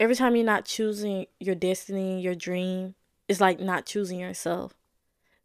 every time you're not choosing your destiny, your dream, it's like not choosing yourself.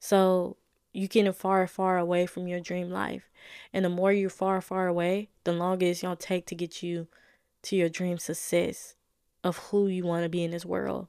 So you're getting far, far away from your dream life. And the more you're far, far away, the longer it's gonna take to get you to your dream success of who you want to be in this world.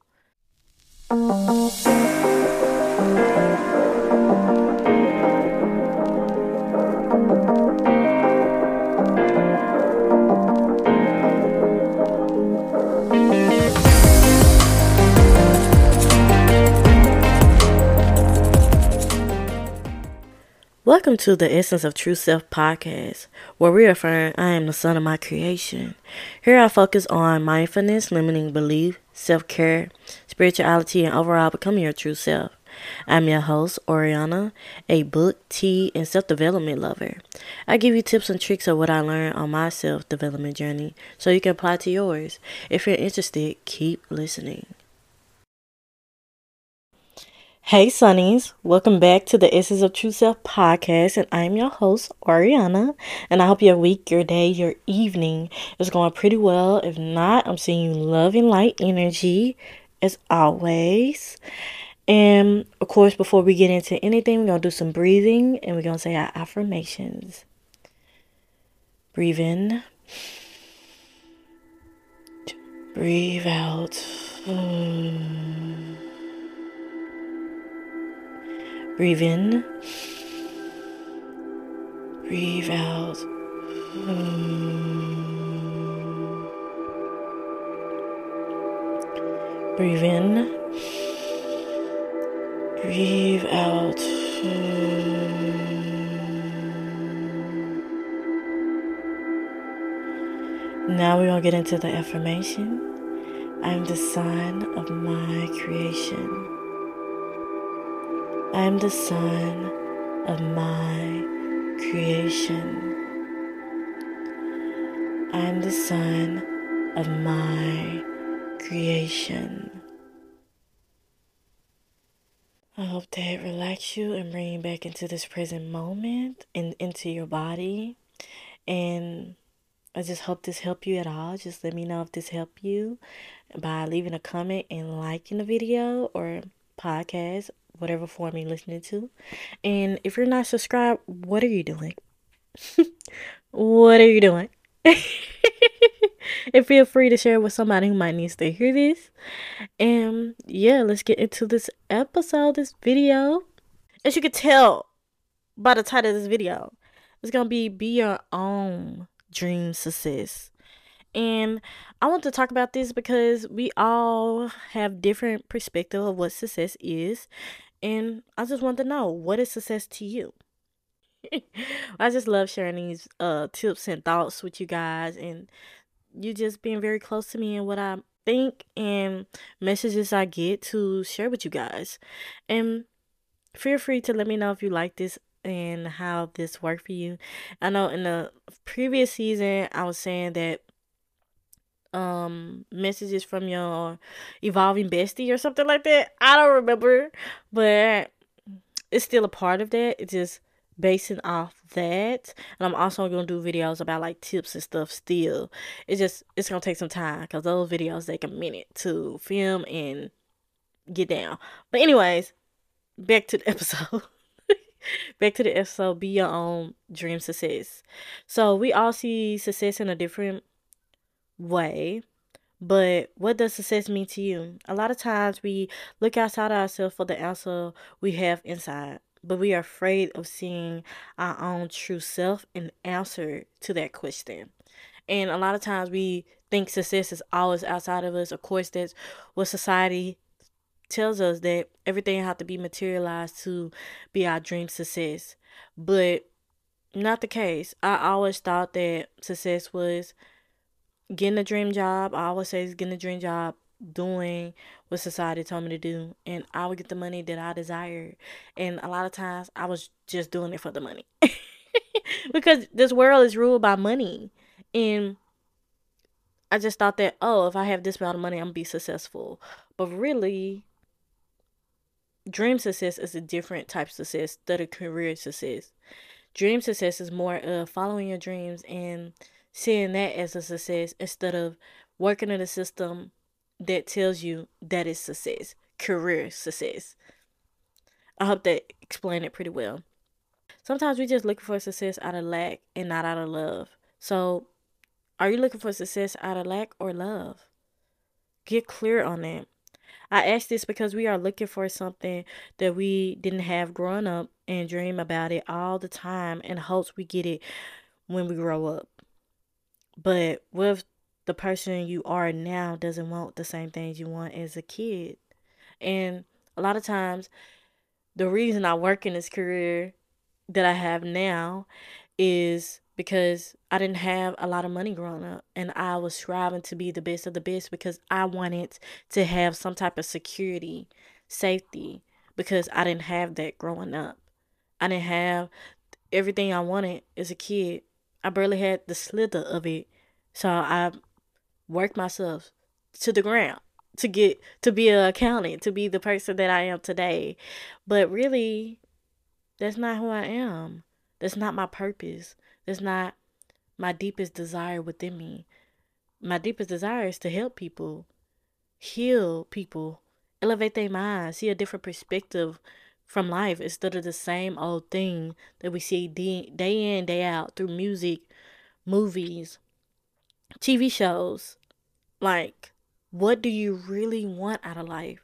Welcome to the Essence of True Self podcast, where we affirm I am the son of my creation. Here I focus on mindfulness, limiting belief, self care, spirituality, and overall becoming your true self. I'm your host, Oriana, a book, tea, and self development lover. I give you tips and tricks of what I learned on my self development journey so you can apply to yours. If you're interested, keep listening. Hey, Sunnies. Welcome back to the Essence of True Self podcast. And I'm your host, Oriana. And I hope your week, your day, your evening is going pretty well. If not, I'm seeing you love and light energy as always. And of course, before we get into anything, we're going to do some breathing and we're going to say our affirmations. Breathe in, breathe out. Breathe in. Breathe out. Breathe in. Breathe out. Now we're going to get into the affirmation. I am the sign of my creation. I am the son of my creation. I am the son of my creation. I hope that it relax you and bring you back into this present moment and into your body. And I just hope this helped you at all. Just let me know if this helped you by leaving a comment and liking the video or podcast whatever form you're listening to. And if you're not subscribed, what are you doing? what are you doing? and feel free to share with somebody who might need to hear this. And yeah, let's get into this episode, this video. As you can tell by the title of this video, it's gonna be Be Your Own Dream Success. And I want to talk about this because we all have different perspective of what success is and I just want to know what is success to you? I just love sharing these uh tips and thoughts with you guys and you just being very close to me and what I think and messages I get to share with you guys. And feel free to let me know if you like this and how this worked for you. I know in the previous season I was saying that um messages from your evolving bestie or something like that. I don't remember, but it's still a part of that. It's just basing off that. And I'm also gonna do videos about like tips and stuff still. It's just it's gonna take some time because those videos take a minute to film and get down. But anyways, back to the episode. back to the episode be your own dream success so we all see success in a different way. But what does success mean to you? A lot of times we look outside ourselves for the answer we have inside, but we are afraid of seeing our own true self and answer to that question. And a lot of times we think success is always outside of us. Of course, that's what society tells us that everything has to be materialized to be our dream success. But not the case. I always thought that success was getting a dream job. I always say is getting a dream job, doing what society told me to do, and I would get the money that I desired. And a lot of times, I was just doing it for the money, because this world is ruled by money, and I just thought that oh, if I have this amount of money, I'm gonna be successful. But really, dream success is a different type of success than a career success. Dream success is more of following your dreams and seeing that as a success instead of working in a system that tells you that is success, career success. I hope that explained it pretty well. Sometimes we just looking for success out of lack and not out of love. So, are you looking for success out of lack or love? Get clear on that. I ask this because we are looking for something that we didn't have growing up and dream about it all the time in hopes we get it when we grow up. But with the person you are now doesn't want the same things you want as a kid. And a lot of times the reason I work in this career that I have now is because I didn't have a lot of money growing up and I was striving to be the best of the best because I wanted to have some type of security, safety because I didn't have that growing up. I didn't have everything I wanted as a kid. I barely had the slither of it. So I worked myself to the ground to get to be an accountant, to be the person that I am today. But really, that's not who I am. That's not my purpose. That's not my deepest desire within me. My deepest desire is to help people, heal people, elevate their minds, see a different perspective from life instead of the same old thing that we see day, in, day out through music, movies, TV shows. Like, what do you really want out of life?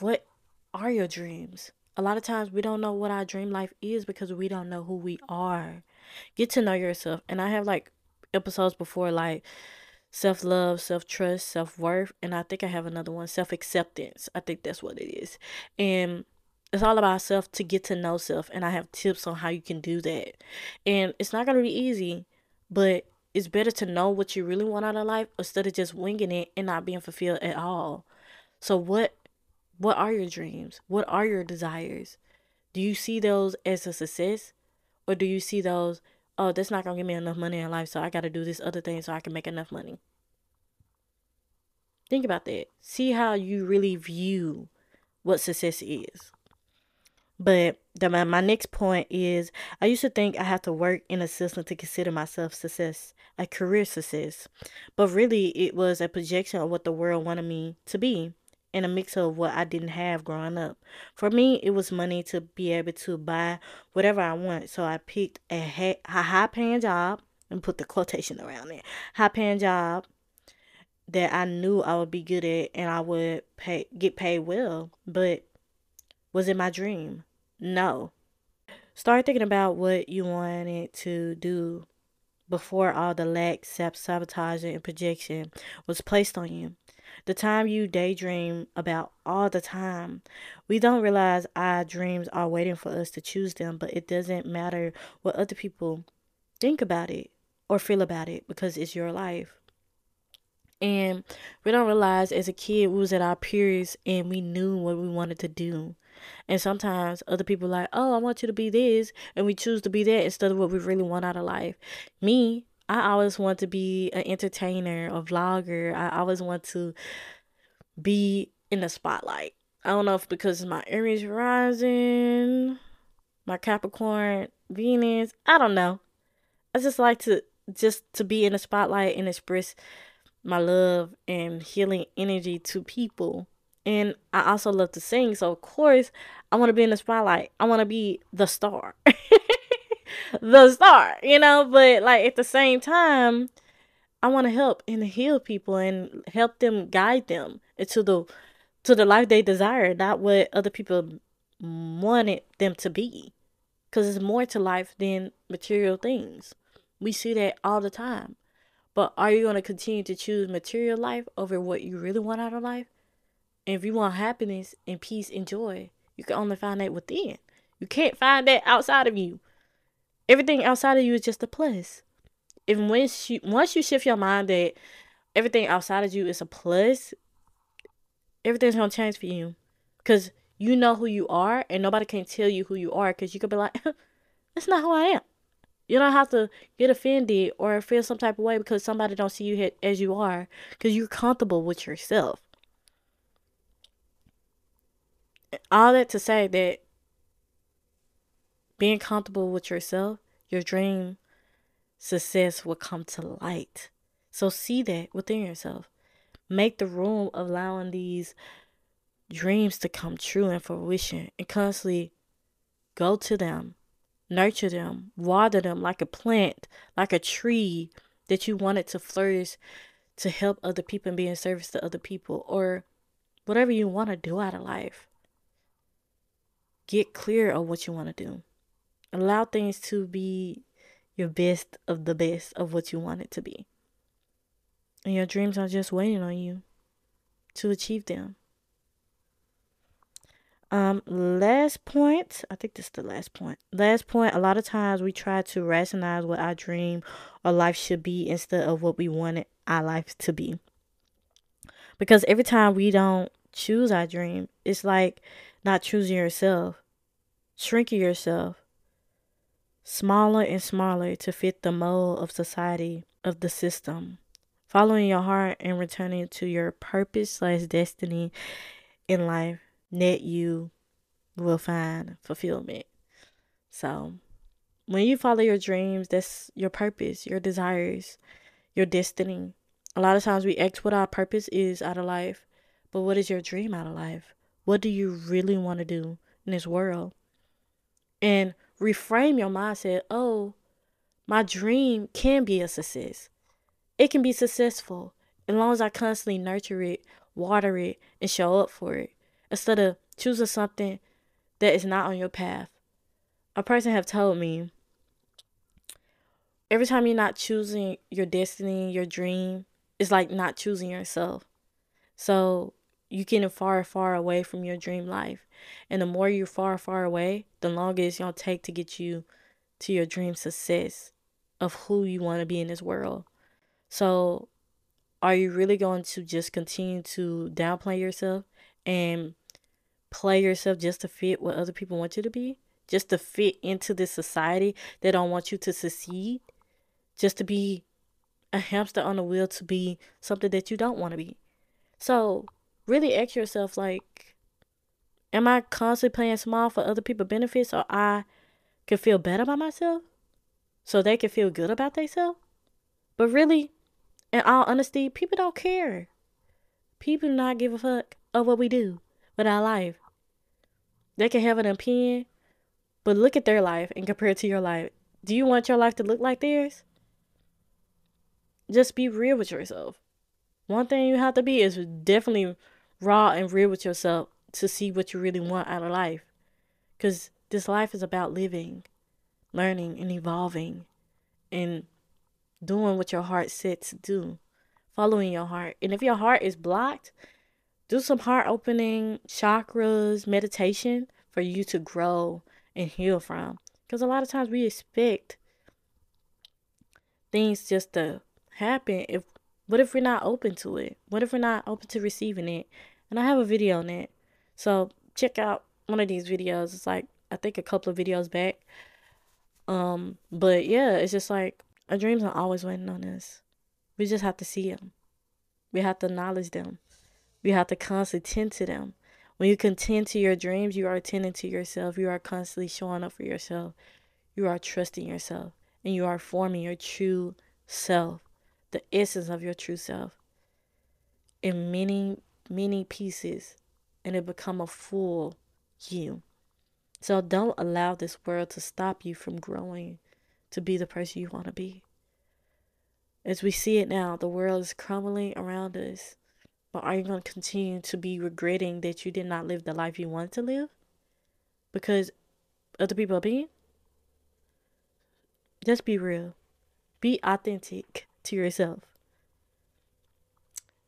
What are your dreams? a lot of times we don't know what our dream life is because we don't know who we are. Get to know yourself. And I have like episodes before like self love, self trust, self worth, and I think I have another one, self acceptance. I think that's what it is. And it's all about self to get to know self and I have tips on how you can do that. And it's not gonna be easy, but it's better to know what you really want out of life instead of just winging it and not being fulfilled at all. So what what are your dreams? What are your desires? Do you see those as a success? Or do you see those, oh, that's not going to give me enough money in life, so I got to do this other thing so I can make enough money? Think about that. See how you really view what success is. But the, my, my next point is I used to think I had to work in a system to consider myself success, a career success. But really, it was a projection of what the world wanted me to be and a mix of what I didn't have growing up. For me, it was money to be able to buy whatever I want. So I picked a, ha- a high paying job and put the quotation around it. High paying job that I knew I would be good at and I would pay get paid well. But was it my dream? No. Start thinking about what you wanted to do before all the lack, self sabotaging, and projection was placed on you the time you daydream about all the time. We don't realize our dreams are waiting for us to choose them, but it doesn't matter what other people think about it or feel about it because it's your life. And we don't realize as a kid we was at our peers and we knew what we wanted to do. And sometimes other people like, oh, I want you to be this, and we choose to be that instead of what we really want out of life. Me, I always want to be an entertainer, a vlogger. I always want to be in the spotlight. I don't know if because my Aries rising, my Capricorn, Venus, I don't know. I just like to just to be in the spotlight and express my love and healing energy to people. And I also love to sing, so of course I want to be in the spotlight. I want to be the star. the star, you know, but like at the same time, I want to help and heal people and help them guide them into the to the life they desire, not what other people wanted them to be. Cuz it's more to life than material things. We see that all the time. But are you going to continue to choose material life over what you really want out of life? And if you want happiness and peace and joy, you can only find that within. You can't find that outside of you. Everything outside of you is just a plus. If once you once you shift your mind that everything outside of you is a plus, everything's gonna change for you, cause you know who you are, and nobody can tell you who you are, cause you could be like, that's not who I am. You don't have to get offended or feel some type of way because somebody don't see you as you are, cause you're comfortable with yourself. All that to say that being comfortable with yourself, your dream success will come to light. So see that within yourself. make the room allowing these dreams to come true and fruition and constantly go to them, nurture them, water them like a plant, like a tree that you want it to flourish to help other people and be in service to other people or whatever you want to do out of life. Get clear of what you want to do. Allow things to be your best of the best of what you want it to be. And your dreams are just waiting on you to achieve them. Um, last point, I think this is the last point. Last point, a lot of times we try to rationalize what our dream or life should be instead of what we wanted our life to be. Because every time we don't choose our dream, it's like not choosing yourself, shrinking yourself smaller and smaller to fit the mold of society, of the system. Following your heart and returning to your purpose slash destiny in life, net you will find fulfillment. So, when you follow your dreams, that's your purpose, your desires, your destiny. A lot of times we ask what our purpose is out of life, but what is your dream out of life? What do you really want to do in this world? And reframe your mindset oh, my dream can be a success. It can be successful as long as I constantly nurture it, water it, and show up for it instead of choosing something that is not on your path. A person have told me every time you're not choosing your destiny, your dream, it's like not choosing yourself. So you getting far, far away from your dream life. And the more you're far, far away, the longer it's gonna take to get you to your dream success of who you want to be in this world. So are you really going to just continue to downplay yourself and play yourself just to fit what other people want you to be? Just to fit into this society that don't want you to succeed? Just to be a hamster on a wheel to be something that you don't want to be. So really ask yourself like am I constantly playing small for other people benefits or I can feel better about myself so they can feel good about themselves? But really, in all honesty, people don't care. People do not give a fuck of what we do with our life. They can have an opinion, but look at their life and compare it to your life. Do you want your life to look like theirs? Just be real with yourself. One thing you have to be is definitely raw and real with yourself to see what you really want out of life. Because this life is about living, learning, and evolving, and doing what your heart said to do, following your heart. And if your heart is blocked, do some heart opening chakras meditation for you to grow and heal from. Because a lot of times we expect things just to happen if what if we're not open to it? What if we're not open to receiving it? And I have a video on that. So check out one of these videos. It's like I think a couple of videos back. Um, but yeah, it's just like our dreams are always waiting on us. We just have to see them. We have to acknowledge them. We have to constantly tend to them. When you contend to your dreams, you are tending to yourself. You are constantly showing up for yourself. You are trusting yourself. And you are forming your true self the essence of your true self in many, many pieces and it become a full you. So don't allow this world to stop you from growing to be the person you want to be. As we see it now, the world is crumbling around us. But are you going to continue to be regretting that you did not live the life you want to live? Because other people are being? Just be real. Be authentic to yourself.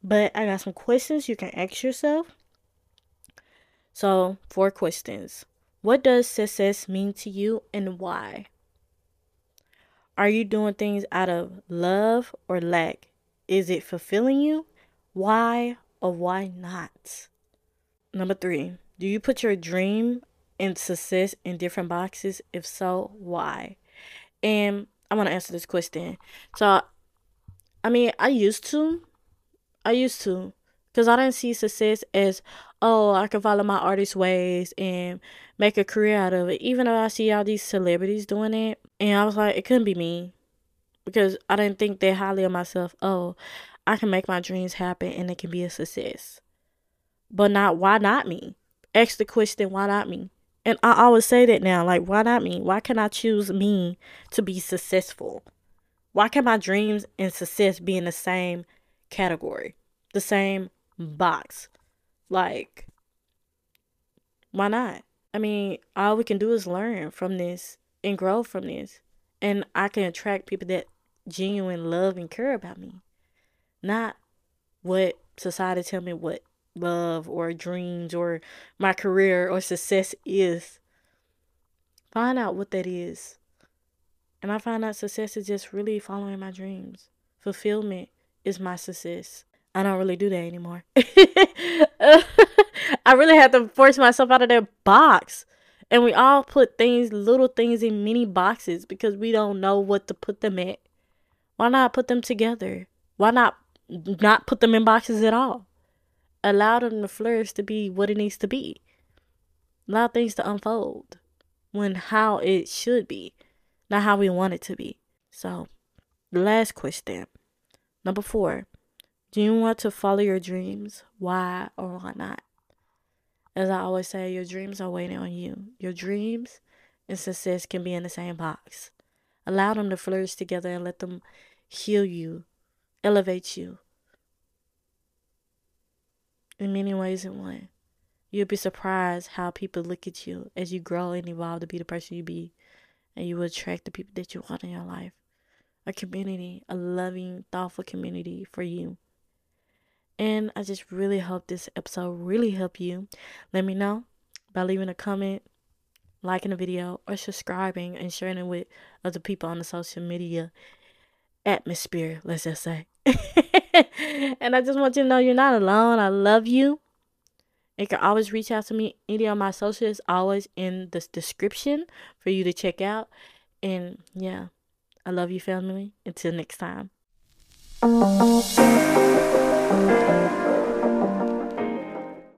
But I got some questions you can ask yourself. So, four questions. What does success mean to you and why? Are you doing things out of love or lack? Is it fulfilling you? Why or why not? Number three, do you put your dream and success in different boxes? If so, why? And I want to answer this question. So I mean, I used to. I used to. Because I didn't see success as, oh, I can follow my artist ways and make a career out of it. Even though I see all these celebrities doing it. And I was like, it couldn't be me. Because I didn't think that highly of myself. Oh, I can make my dreams happen and it can be a success. But not why not me? Ask the question, why not me? And I always say that now, like, why not me? Why can I choose me to be successful? Why can my dreams and success be in the same category, the same box? Like, why not? I mean, all we can do is learn from this and grow from this. And I can attract people that genuine love and care about me. Not what society tell me what love or dreams or my career or success is. Find out what that is. And I find out success is just really following my dreams. Fulfillment is my success. I don't really do that anymore. I really had to force myself out of that box. And we all put things, little things in many boxes because we don't know what to put them at. Why not put them together? Why not not put them in boxes at all? Allow them to flourish to be what it needs to be. Allow things to unfold when how it should be, not how we want it to be. So, the last question. Number four. Do you want to follow your dreams? Why or why not? As I always say, your dreams are waiting on you. Your dreams and success can be in the same box. Allow them to flourish together and let them heal you, elevate you in many ways in one. You'll be surprised how people look at you as you grow and evolve to be the person you be, and you will attract the people that you want in your life. A community, a loving, thoughtful community for you. And I just really hope this episode really helped you. Let me know by leaving a comment, liking the video, or subscribing and sharing it with other people on the social media atmosphere, let's just say. and I just want you to know you're not alone. I love you. You can always reach out to me. Any of my socials always in the description for you to check out. And yeah, I love you, family. Until next time.